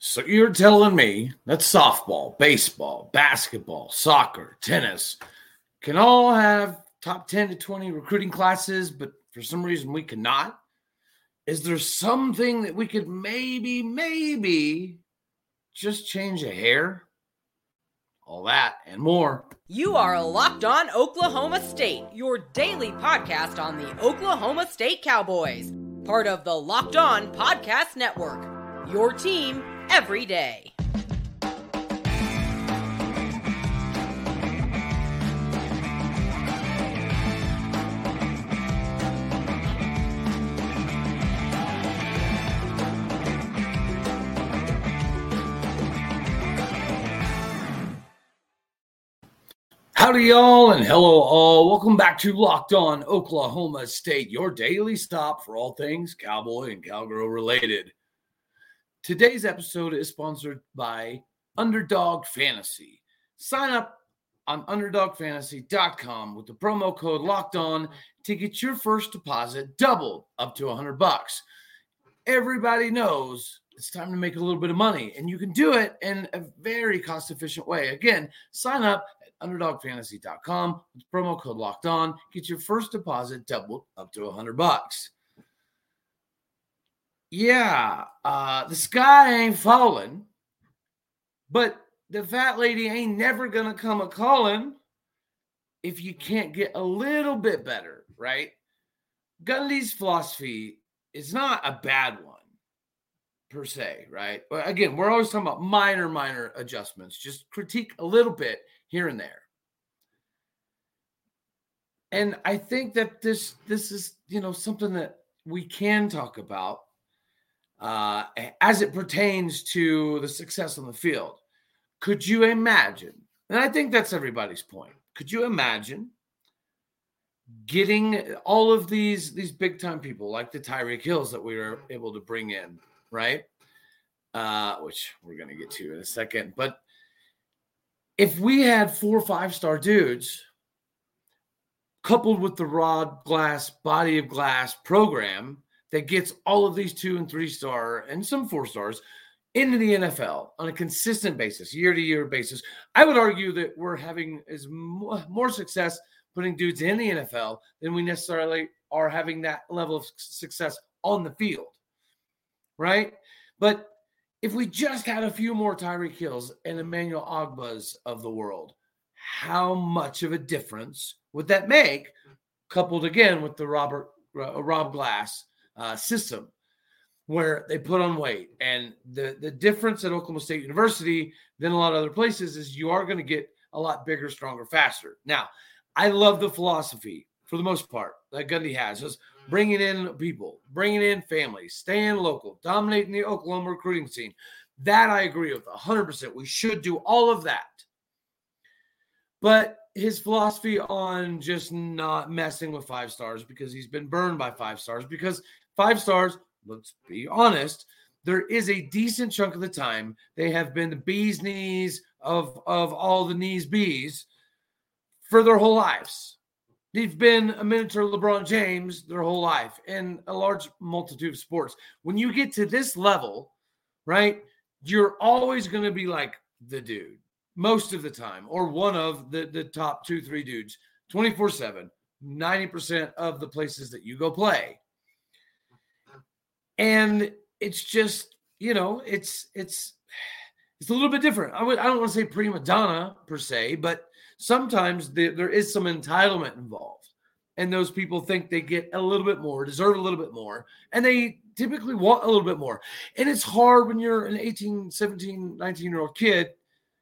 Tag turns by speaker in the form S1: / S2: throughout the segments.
S1: So you're telling me that softball, baseball, basketball, soccer, tennis can all have top 10 to 20 recruiting classes, but for some reason we cannot? Is there something that we could maybe, maybe just change a hair? All that and more.
S2: You are Locked On Oklahoma State, your daily podcast on the Oklahoma State Cowboys, part of the Locked On Podcast Network. Your team every day.
S1: Howdy, y'all, and hello, all. Welcome back to Locked On Oklahoma State, your daily stop for all things cowboy and cowgirl related. Today's episode is sponsored by Underdog Fantasy. Sign up on underdogfantasy.com with the promo code locked on to get your first deposit doubled up to 100 bucks. Everybody knows it's time to make a little bit of money, and you can do it in a very cost efficient way. Again, sign up at underdogfantasy.com with promo code locked on, get your first deposit doubled up to 100 bucks yeah, uh, the sky ain't falling, but the fat lady ain't never gonna come a calling if you can't get a little bit better, right? Gundy's philosophy is not a bad one per se, right? But again, we're always talking about minor, minor adjustments, just critique a little bit here and there. And I think that this this is, you know, something that we can talk about uh, as it pertains to the success on the field. Could you imagine? And I think that's everybody's point. Could you imagine getting all of these these big time people like the Tyreek Hills that we were able to bring in, right? Uh, which we're going to get to in a second. But if we had four or five star dudes coupled with the Rob Glass body of glass program that gets all of these two and three star and some four stars into the NFL on a consistent basis, year to year basis. I would argue that we're having as more success putting dudes in the NFL than we necessarily are having that level of success on the field. Right? But if we just had a few more Tyreek Hills and Emmanuel Ogbahs of the world, how much of a difference would that make? Coupled again with the Robert uh, Rob Glass uh, system where they put on weight. And the, the difference at Oklahoma State University than a lot of other places is you are going to get a lot bigger, stronger, faster. Now, I love the philosophy for the most part that Gundy has, is bringing in people, bringing in families, staying local, dominating the Oklahoma recruiting scene. That I agree with 100%. We should do all of that. But his philosophy on just not messing with five stars because he's been burned by five stars because five stars, let's be honest, there is a decent chunk of the time they have been the bee's knees of, of all the knees bees for their whole lives. They've been a miniature LeBron James their whole life in a large multitude of sports. When you get to this level, right, you're always going to be like the dude most of the time, or one of the, the top two, three dudes 24 7, 90% of the places that you go play and it's just you know it's it's it's a little bit different. I would I don't want to say prima donna per se, but sometimes the, there is some entitlement involved, and those people think they get a little bit more, deserve a little bit more, and they typically want a little bit more. And it's hard when you're an 18, 17, 19 year old kid,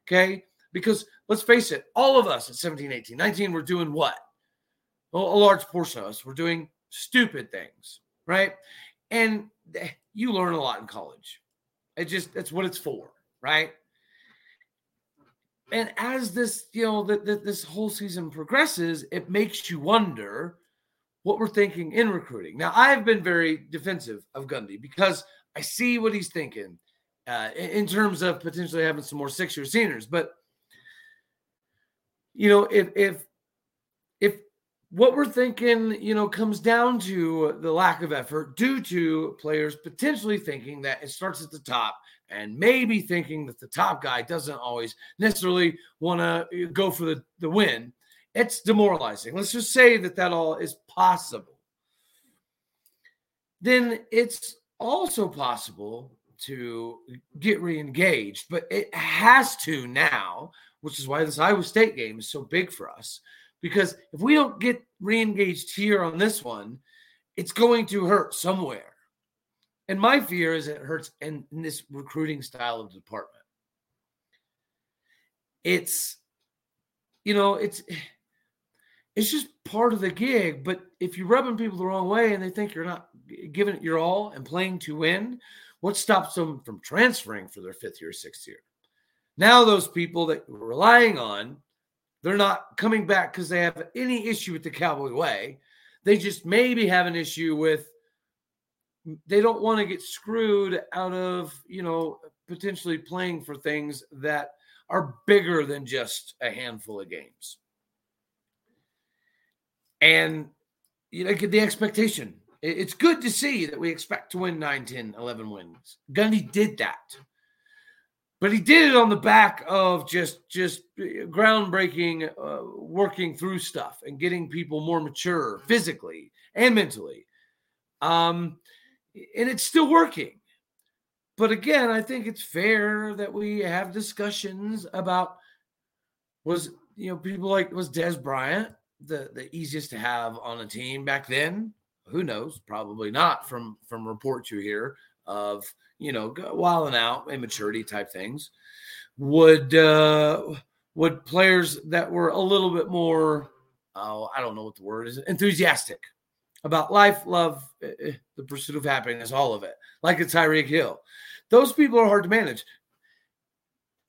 S1: okay? Because let's face it, all of us at 17, 18, 19, we're doing what? Well, a large portion of us, we're doing stupid things, right? And you learn a lot in college. It just that's what it's for, right? And as this, you know, that this whole season progresses, it makes you wonder what we're thinking in recruiting. Now, I've been very defensive of Gundy because I see what he's thinking uh, in terms of potentially having some more six-year seniors. But you know, if if if what we're thinking, you know, comes down to the lack of effort due to players potentially thinking that it starts at the top and maybe thinking that the top guy doesn't always necessarily want to go for the, the win. It's demoralizing. Let's just say that that all is possible. Then it's also possible to get re-engaged, but it has to now, which is why this Iowa State game is so big for us because if we don't get re-engaged here on this one, it's going to hurt somewhere. And my fear is it hurts in, in this recruiting style of department. It's, you know, it's it's just part of the gig. But if you're rubbing people the wrong way and they think you're not giving it your all and playing to win, what stops them from transferring for their fifth year, sixth year? Now those people that we're relying on they're not coming back because they have any issue with the Cowboy way. They just maybe have an issue with they don't want to get screwed out of, you know, potentially playing for things that are bigger than just a handful of games. And you know, the expectation. It's good to see that we expect to win 9, 10, 11 wins. Gundy did that but he did it on the back of just just groundbreaking uh, working through stuff and getting people more mature physically and mentally. Um and it's still working. But again i think it's fair that we have discussions about was you know people like was Dez Bryant the the easiest to have on a team back then? Who knows? Probably not from from reports you hear of you know, wilding out, immaturity type things. Would uh, would players that were a little bit more, oh, I don't know what the word is, enthusiastic about life, love, eh, eh, the pursuit of happiness, all of it, like a Tyreek Hill. Those people are hard to manage.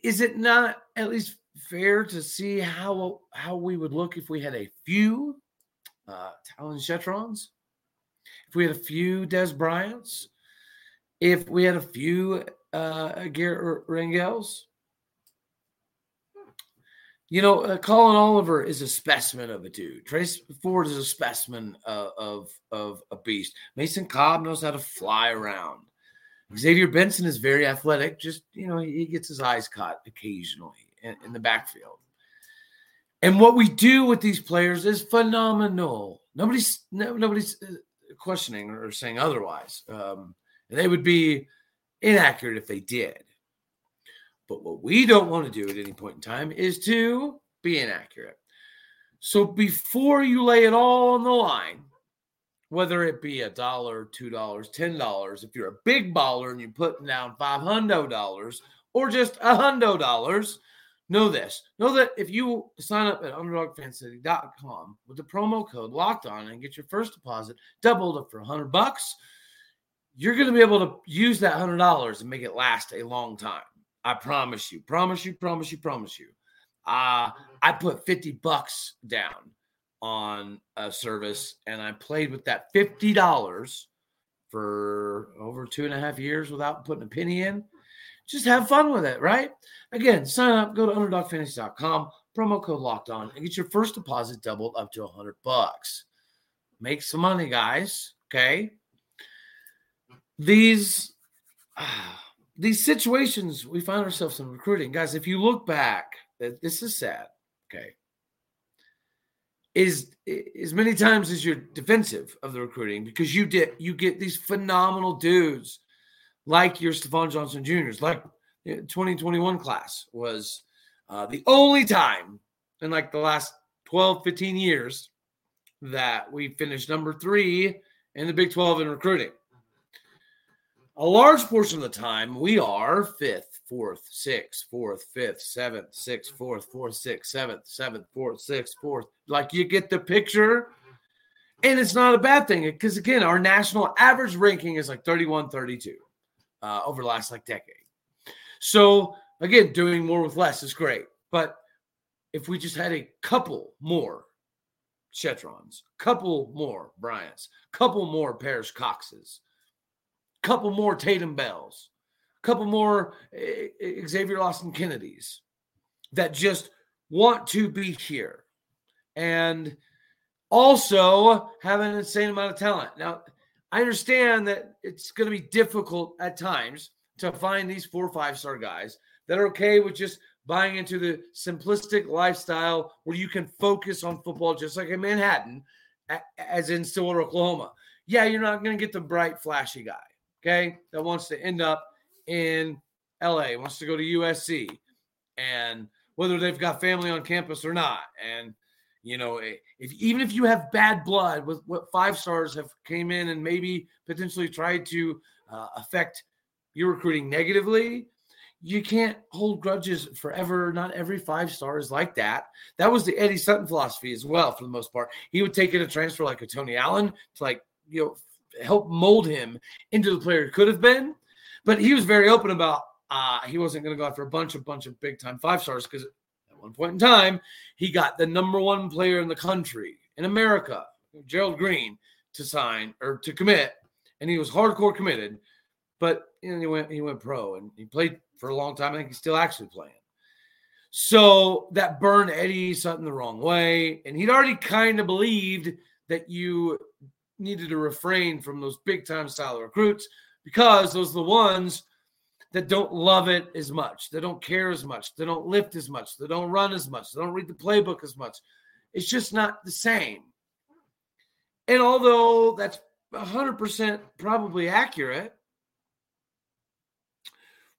S1: Is it not at least fair to see how how we would look if we had a few uh, Talon Shetrons, if we had a few Dez Bryants, if we had a few uh, Garret Rangels. You know, uh, Collin Oliver is a specimen of a dude. Trace Ford is a specimen uh, of of a beast. Mason Cobb knows how to fly around. Xavier Benson is very athletic. Just you know, he gets his eyes caught occasionally in, in the backfield. And what we do with these players is phenomenal. Nobody's no, nobody's uh, questioning or saying otherwise. Um, and they would be inaccurate if they did. But what we don't want to do at any point in time is to be inaccurate. So before you lay it all on the line, whether it be a dollar, two dollars, ten dollars, if you're a big baller and you're putting down five hundred dollars or just a hundred dollars, know this. Know that if you sign up at underdogfantasy.com with the promo code locked on and get your first deposit doubled up for a hundred bucks, you're going to be able to use that hundred dollars and make it last a long time. I promise you, promise you, promise you, promise you. Uh, I put 50 bucks down on a service and I played with that $50 for over two and a half years without putting a penny in. Just have fun with it, right? Again, sign up, go to underdogfantasy.com, promo code locked on, and get your first deposit doubled up to 100 bucks. Make some money, guys. Okay these these situations we find ourselves in recruiting, guys. If you look back, this is sad. Okay, is as many times as you're defensive of the recruiting because you did you get these phenomenal dudes like your Stephon Johnson Juniors, like 2021 class was uh, the only time in like the last 12, 15 years that we finished number three in the Big 12 in recruiting a large portion of the time we are fifth, fourth, sixth, fourth, fifth, seventh, sixth, fourth, fourth, sixth, seventh, seventh, fourth, sixth, fourth. Like you get the picture. And it's not a bad thing because, again, our national average ranking is like 31, 32 uh, over the last like decade. So, again, doing more with less is great. But if we just had a couple more Shetrons, couple more Bryants, couple more Parrish Coxes, couple more Tatum Bells, couple more eh, eh, Xavier Lawson Kennedys that just want to be here. And also have an insane amount of talent. Now, I understand that it's going to be difficult at times to find these four or five star guys that are okay with just buying into the simplistic lifestyle where you can focus on football just like in Manhattan, as in Stillwater, Oklahoma. Yeah, you're not going to get the bright, flashy guy, okay, that wants to end up in LA, wants to go to USC, and whether they've got family on campus or not. And you know, eh, if even if you have bad blood with what five stars have came in and maybe potentially tried to uh, affect your recruiting negatively, you can't hold grudges forever. Not every five star is like that. That was the Eddie Sutton philosophy as well, for the most part. He would take in a transfer like a Tony Allen to like you know help mold him into the player he could have been. But he was very open about uh, he wasn't going to go after a bunch of bunch of big time five stars because at one point in time he got the number one player in the country in America, Gerald Green, to sign or to commit, and he was hardcore committed. But you know, he went he went pro and he played for a long time. I think he's still actually playing. So that burned Eddie Sutton the wrong way, and he'd already kind of believed that you needed to refrain from those big time style recruits because those are the ones that don't love it as much, they don't care as much, they don't lift as much, they don't run as much, they don't read the playbook as much. It's just not the same. And although that's 100% probably accurate,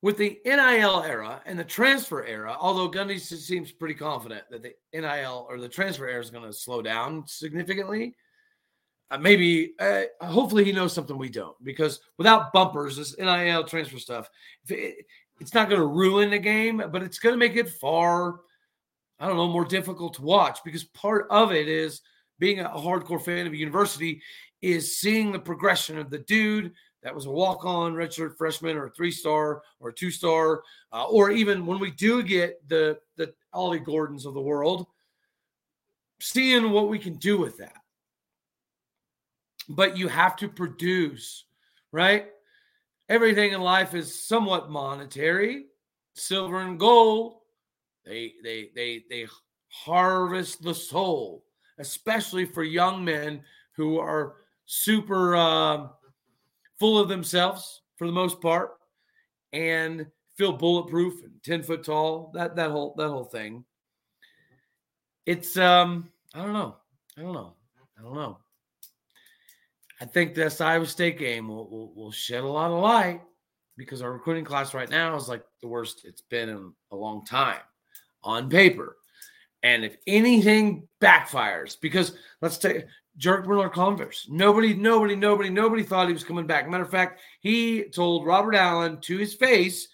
S1: with the NIL era and the transfer era, although Gundy seems pretty confident that the NIL or the transfer era is going to slow down significantly, uh, maybe uh, hopefully he knows something we don't because without bumpers this nil transfer stuff it, it's not going to ruin the game but it's going to make it far i don't know more difficult to watch because part of it is being a hardcore fan of a university is seeing the progression of the dude that was a walk-on redshirt freshman or a three-star or a two-star uh, or even when we do get the the ollie gordons of the world seeing what we can do with that but you have to produce, right? Everything in life is somewhat monetary, silver and gold. They they they they harvest the soul, especially for young men who are super uh, full of themselves for the most part and feel bulletproof and 10 foot tall that that whole that whole thing it's um i don't know i don't know i don't know I think this Iowa State game will, will, will shed a lot of light because our recruiting class right now is like the worst it's been in a long time on paper. And if anything backfires, because let's take Jarrick Bernard-Converse. Nobody, nobody, nobody, nobody thought he was coming back. Matter of fact, he told Robert Allen to his face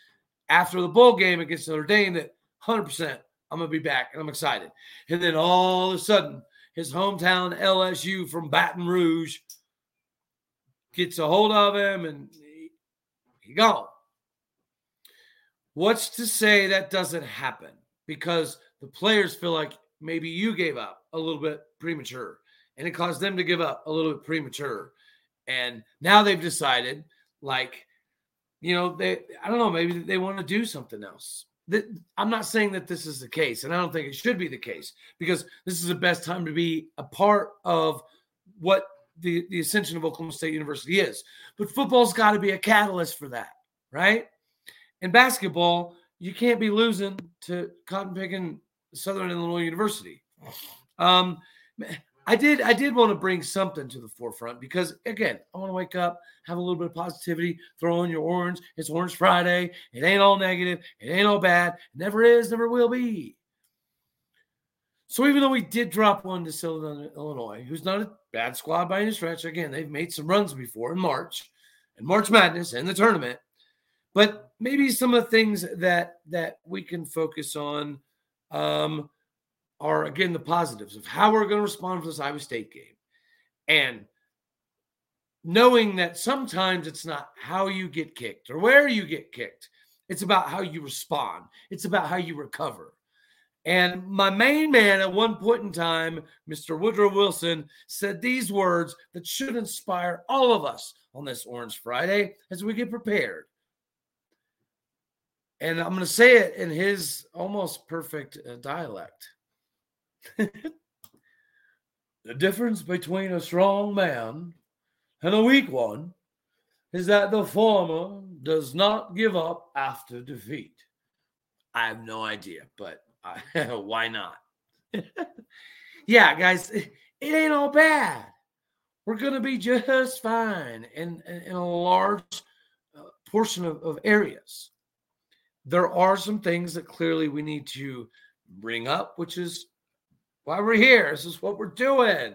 S1: after the bowl game against Notre Dame that 100% I'm going to be back and I'm excited. And then all of a sudden, his hometown LSU from Baton Rouge gets a hold of him and he, he gone. What's to say that doesn't happen? Because the players feel like maybe you gave up a little bit premature and it caused them to give up a little bit premature. And now they've decided, like, you know, they, I don't know, maybe they want to do something else. I'm not saying that this is the case, and I don't think it should be the case because this is the best time to be a part of what the, the ascension of Oklahoma State University is. But football's got to be a catalyst for that, right? And basketball, you can't be losing to cotton picking Southern Illinois University. Um, I did I did want to bring something to the forefront because again, I want to wake up, have a little bit of positivity, throw on your orange. It's Orange Friday. It ain't all negative. It ain't all bad. It never is, never will be. So even though we did drop one to Southern Illinois, who's not a bad squad by any stretch, again, they've made some runs before in March and March Madness and the tournament. But maybe some of the things that that we can focus on um, are again the positives of how we're going to respond to this Iowa State game, and knowing that sometimes it's not how you get kicked or where you get kicked. It's about how you respond. It's about how you recover. And my main man at one point in time, Mr. Woodrow Wilson, said these words that should inspire all of us on this Orange Friday as we get prepared. And I'm going to say it in his almost perfect uh, dialect. The difference between a strong man and a weak one is that the former does not give up after defeat. I have no idea, but why not? yeah, guys, it, ain't all bad. We're going to be just fine in, in a large uh, portion of, of areas. There are some things that clearly we need to bring up, which is why we're here. This is what we're doing.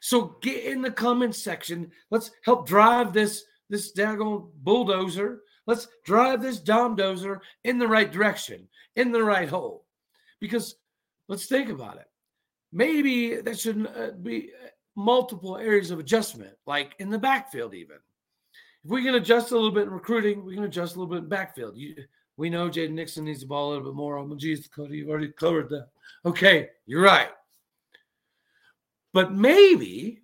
S1: So get in the comments section. Let's help drive this this daggone bulldozer. Let's drive this dom dozer in the right direction, in the right hole. Because let's think about it. Maybe that should uh, be uh, multiple areas of adjustment, like in the backfield, even. If we can adjust a little bit in recruiting, we can adjust a little bit in backfield. You, we know Jaden Nixon needs the ball a little bit more. Oh, geez, Cody, you've already covered that. Okay, you're right. But maybe,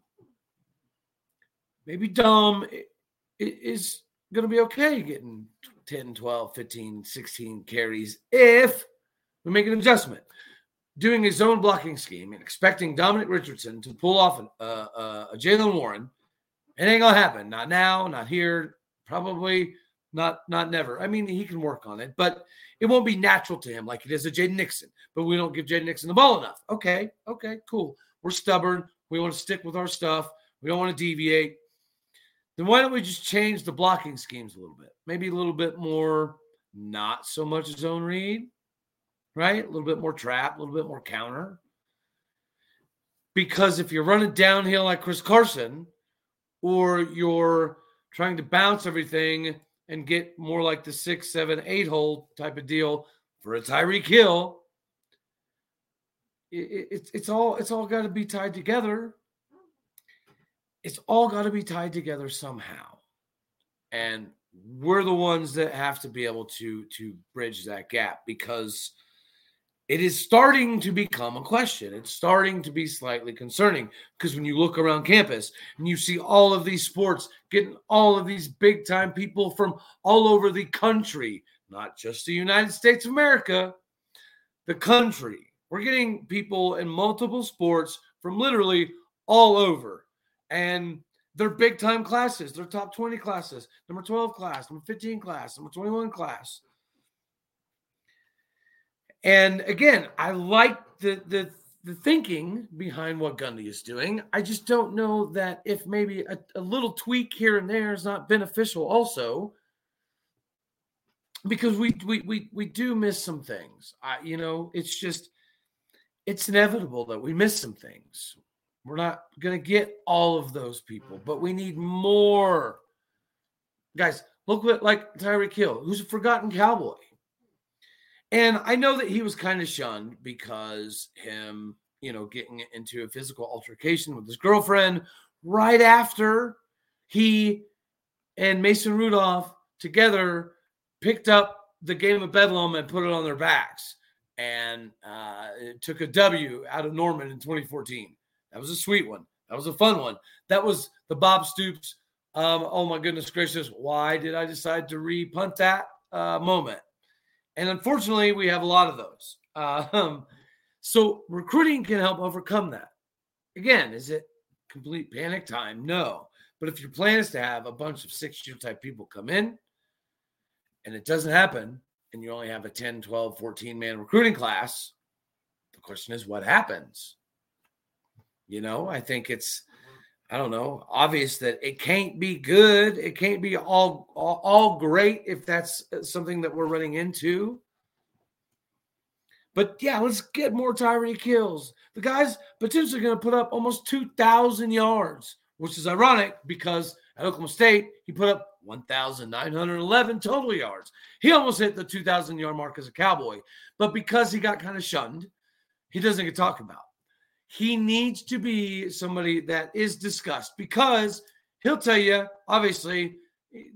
S1: maybe Dom is going to be okay getting 10, 12, 15, 16 carries if we make an adjustment. Doing his own blocking scheme and expecting Dominic Richardson to pull off an, uh, uh, a Jaylen Warren, it ain't to happen. Not now, not here, probably not not never. I mean, he can work on it, but it won't be natural to him like it is a Jaden Nixon. But we don't give Jaden Nixon the ball enough. Okay, okay, cool. We're stubborn. We want to stick with our stuff. We don't want to deviate. Then why don't we just change the blocking schemes a little bit? Maybe a little bit more, not so much zone read, right? A little bit more trap, a little bit more counter. Because if you're running downhill like Chris Carson, or you're trying to bounce everything and get more like the six, seven, eight hole type of deal for a Tyreek Hill, it, it, it's all it's all got to be tied together. It's all got to be tied together somehow, and we're the ones that have to be able to to bridge that gap because it is starting to become a question. It's starting to be slightly concerning because when you look around campus and you see all of these sports getting all of these big time people from all over the country, not just the United States of America, the country. We're getting people in multiple sports from literally all over. And they're big time classes, they're top 20 classes, number 12 class, number 15 class, number 21 class. And again, I like the the the thinking behind what Gundy is doing. I just don't know that if maybe a, a little tweak here and there is not beneficial also because we we we we do miss some things. I, you know, it's just it's inevitable that we miss some things. We're not going to get all of those people, but we need more. Guys, look at like Tyreek Hill, who's a forgotten cowboy. And I know that he was kind of shunned because him, you know, getting into a physical altercation with his girlfriend right after he and Mason Rudolph together picked up the game of Bedlam and put it on their backs and uh, took a W out of Norman in 2014. That was a sweet one. That was a fun one. That was the Bob Stoops. Um, oh my goodness gracious! Why did I decide to re-punt that uh, moment? And unfortunately, we have a lot of those. Um, so recruiting can help overcome that. Again, is it complete panic time? No. But if your plan is to have a bunch of six year type people come in and it doesn't happen, and you only have a 10, 12, 14 man recruiting class, the question is what happens? You know, I think it's I don't know, obvious that it can't be good. It can't be all, all, all great if that's uh, something that we're running into. But yeah, let's get more Tyreek Hills. The guy's potentially going to put up almost 2,000 yards, which is ironic because at Oklahoma State, he put up 1,911 total yards. He almost hit the 2,000 yard mark as a Cowboy. But because he got kind of shunned, he doesn't get talked about he needs to be somebody that is discussed because he'll tell you, obviously,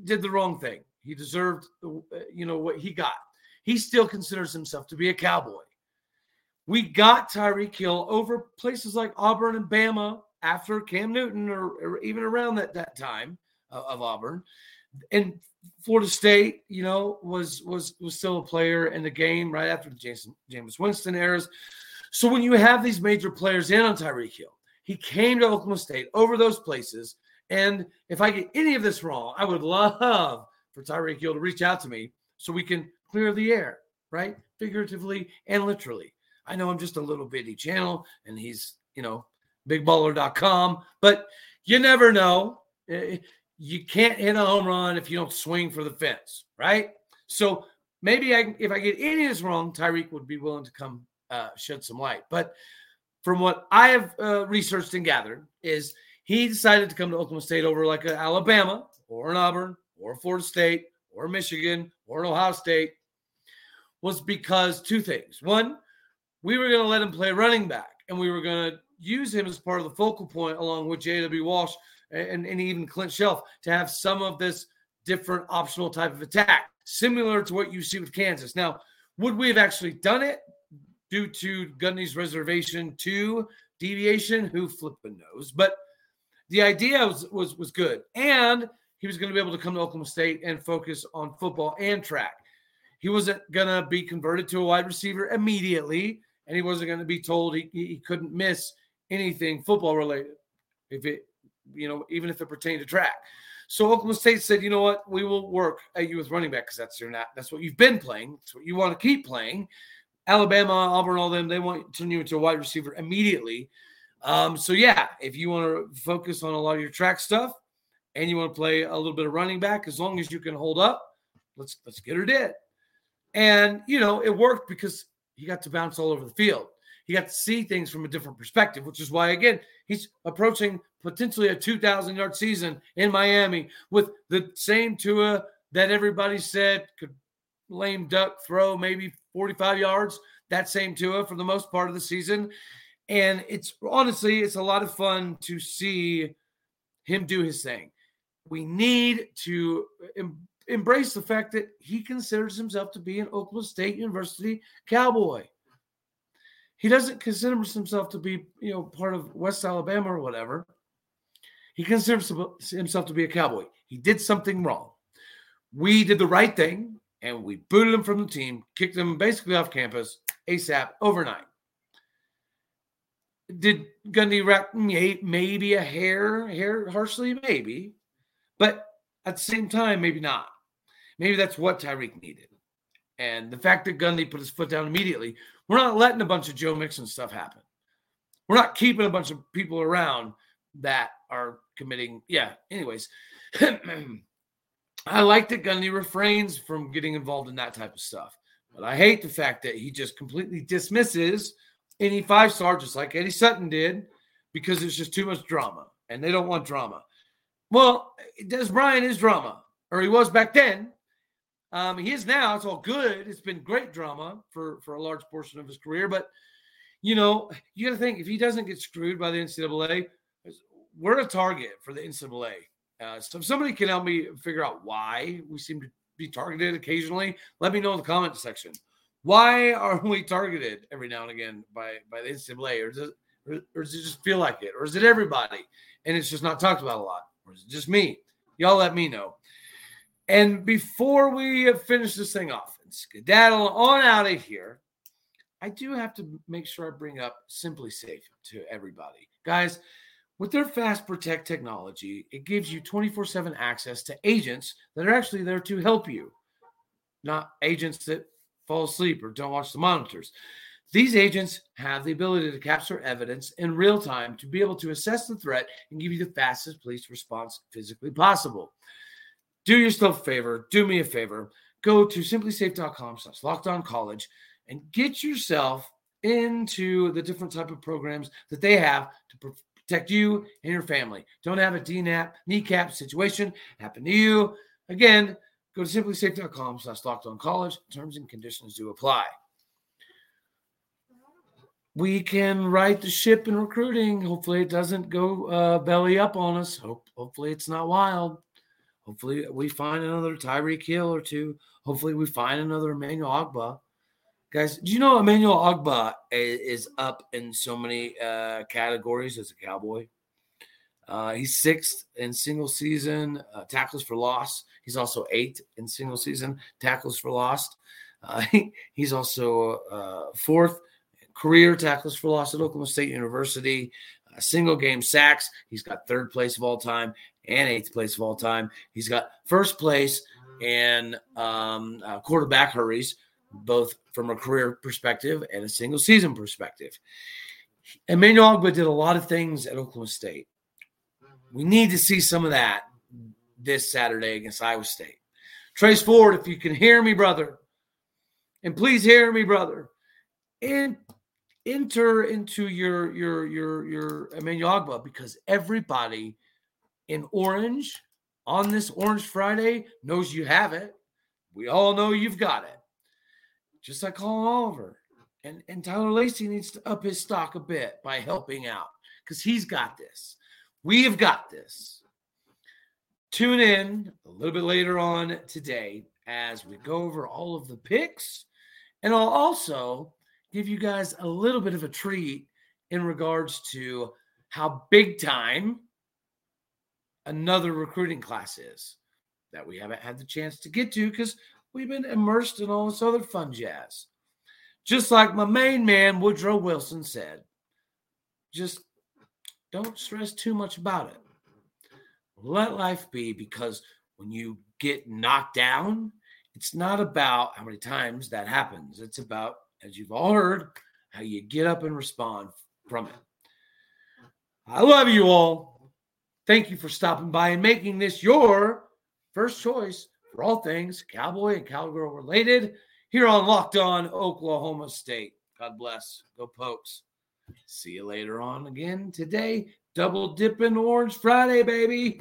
S1: did the wrong thing. He deserved, you know, what he got. He still considers himself to be a cowboy. We got Tyreek Hill over places like Auburn and Bama after Cam Newton, or, or even around that that time of, of Auburn, and Florida State, you know, was was was still a player in the game right after the Jason James Winston eras. So when you have these major players in on Tyreek Hill, he came to Oklahoma State over those places. And if I get any of this wrong, I would love for Tyreek Hill to reach out to me so we can clear the air, right? Figuratively and literally. I know I'm just a little bitty channel and he's, you know, bigballer.com, but you never know. Eh, you can't hit a home run if you don't swing for the fence, right? So maybe I, if I get any of this wrong, Tyreek would be willing to come uh, shed some light. But from what I have uh, researched and gathered, is he decided to come to Oklahoma State over like an Alabama or an Auburn or Florida State or Michigan or an Ohio State was because two things. One, we were going to let him play running back and we were going to use him as part of the focal point along with J.W. Walsh and, and even Clint Chelf to have some of this different optional type of attack, similar to what you see with Kansas. Now, would we have actually done it due to Gundy's reservation to deviation? Who flipping knows? But the idea was, was was good, and he was going to be able to come to Oklahoma State and focus on football and track. He wasn't going to be converted to a wide receiver immediately, and he wasn't going to be told he, he couldn't miss anything football related if it you know even if it pertained to track. So Oklahoma State said, you know what, we will work at you with running back because that's your not that's what you've been playing. That's what you want to keep playing. Alabama, Auburn, all them, they want to turn you into a wide receiver immediately. Um, so yeah, if you want to focus on a lot of your track stuff and you want to play a little bit of running back, as long as you can hold up, let's let's get her did. And you know, it worked because he got to bounce all over the field. He got to see things from a different perspective, which is why again he's approaching potentially a 2,000 yard season in Miami with the same Tua that everybody said could lame duck throw maybe 45 yards. That same Tua for the most part of the season. And it's honestly, it's a lot of fun to see him do his thing. We need to em- embrace the fact that he considers himself to be an Oklahoma State University cowboy. He doesn't consider himself to be, you know, part of West Alabama or whatever. He considers himself to be a cowboy. He did something wrong. We did the right thing and we booted him from the team, kicked him basically off campus ASAP overnight. Did Gundy rack maybe a hair, hair harshly, maybe, but at the same time, maybe not. Maybe that's what Tyreek needed. And the fact that Gundy put his foot down immediately, we're not letting a bunch of Joe Mixon stuff happen. We're not keeping a bunch of people around that are committing. Yeah. Anyways, I like that Gundy refrains from getting involved in that type of stuff. But I hate the fact that he just completely dismisses any five star, just like Eddie Sutton did, because it's just too much drama and they don't want drama. Well, Dez Bryant is drama, or he was back then. Um, he is now. It's all good. It's been great drama for for a large portion of his career. But you know, you got to think if he doesn't get screwed by the NCAA, we're a target for the NCAA. Uh, so if somebody can help me figure out why we seem to be targeted occasionally, let me know in the comment section. Why are we targeted every now and again by by the NCAA, or does, or, or does it just feel like it, or is it everybody and it's just not talked about a lot, or is it just me? Y'all let me know. And before we finish this thing off and skedaddle on out of here, I do have to make sure I bring up SimpliSafe to everybody, guys. With their Fast Protect technology, it gives you 24 7 access to agents that are actually there to help you, not agents that fall asleep or don't watch the monitors. These agents have the ability to capture evidence in real time to be able to assess the threat and give you the fastest police response physically possible. Do yourself a favor, do me a favor, go to simplisafe.com slash lockdown college and get yourself into the different type of programs that they have to protect you and your family. Don't have a DNAP, kneecap situation happen to you. Again, go to simplisafe.com slash locked on college. Terms and conditions do apply. We can right the ship in recruiting. Hopefully, it doesn't go uh, belly up on us. Hope, hopefully, it's not wild. Hopefully, we find another Tyreek Hill or two. Hopefully, we find another Emmanuel Ogbah. Guys, do you know Emmanuel Ogbah is up in so many uh, categories as a Cowboy? Uh, he's sixth in single season uh, tackles for loss. He's also eighth in single season tackles for loss. Uh, he, he's also uh, fourth career tackles for loss at Oklahoma State University. Uh, single game sacks. He's got third place of all time and eighth place of all time. He's got first place and um, quarterback hurries, both from a career perspective and a single season perspective. Emmanuel Ogbah did a lot of things at Oklahoma State. We need to see some of that this Saturday against Iowa State. Trace Ford, if you can hear me, brother, and please hear me, brother, and enter into your your your your Emmanuel Ogbah because everybody in orange on this Orange Friday knows you have it. We all know you've got it. Just like Collin Oliver. And, and Tyler Lacey needs to up his stock a bit by helping out because he's got this. We have got this. Tune in a little bit later on today as we go over all of the picks. And I'll also give you guys a little bit of a treat in regards to how big time another recruiting class is that we haven't had the chance to get to because we've been immersed in all this other fun jazz. Just like my main man, Woodrow Wilson, said, just don't stress too much about it. Let life be because when you get knocked down, it's not about how many times that happens. It's about, as you've all heard, how you get up and respond from it. I love you all. Thank you for stopping by and making this your first choice for all things cowboy and cowgirl related here on Locked On Oklahoma State. God bless. Go Pokes. See you later on again today. Double dipping Orange Friday, baby.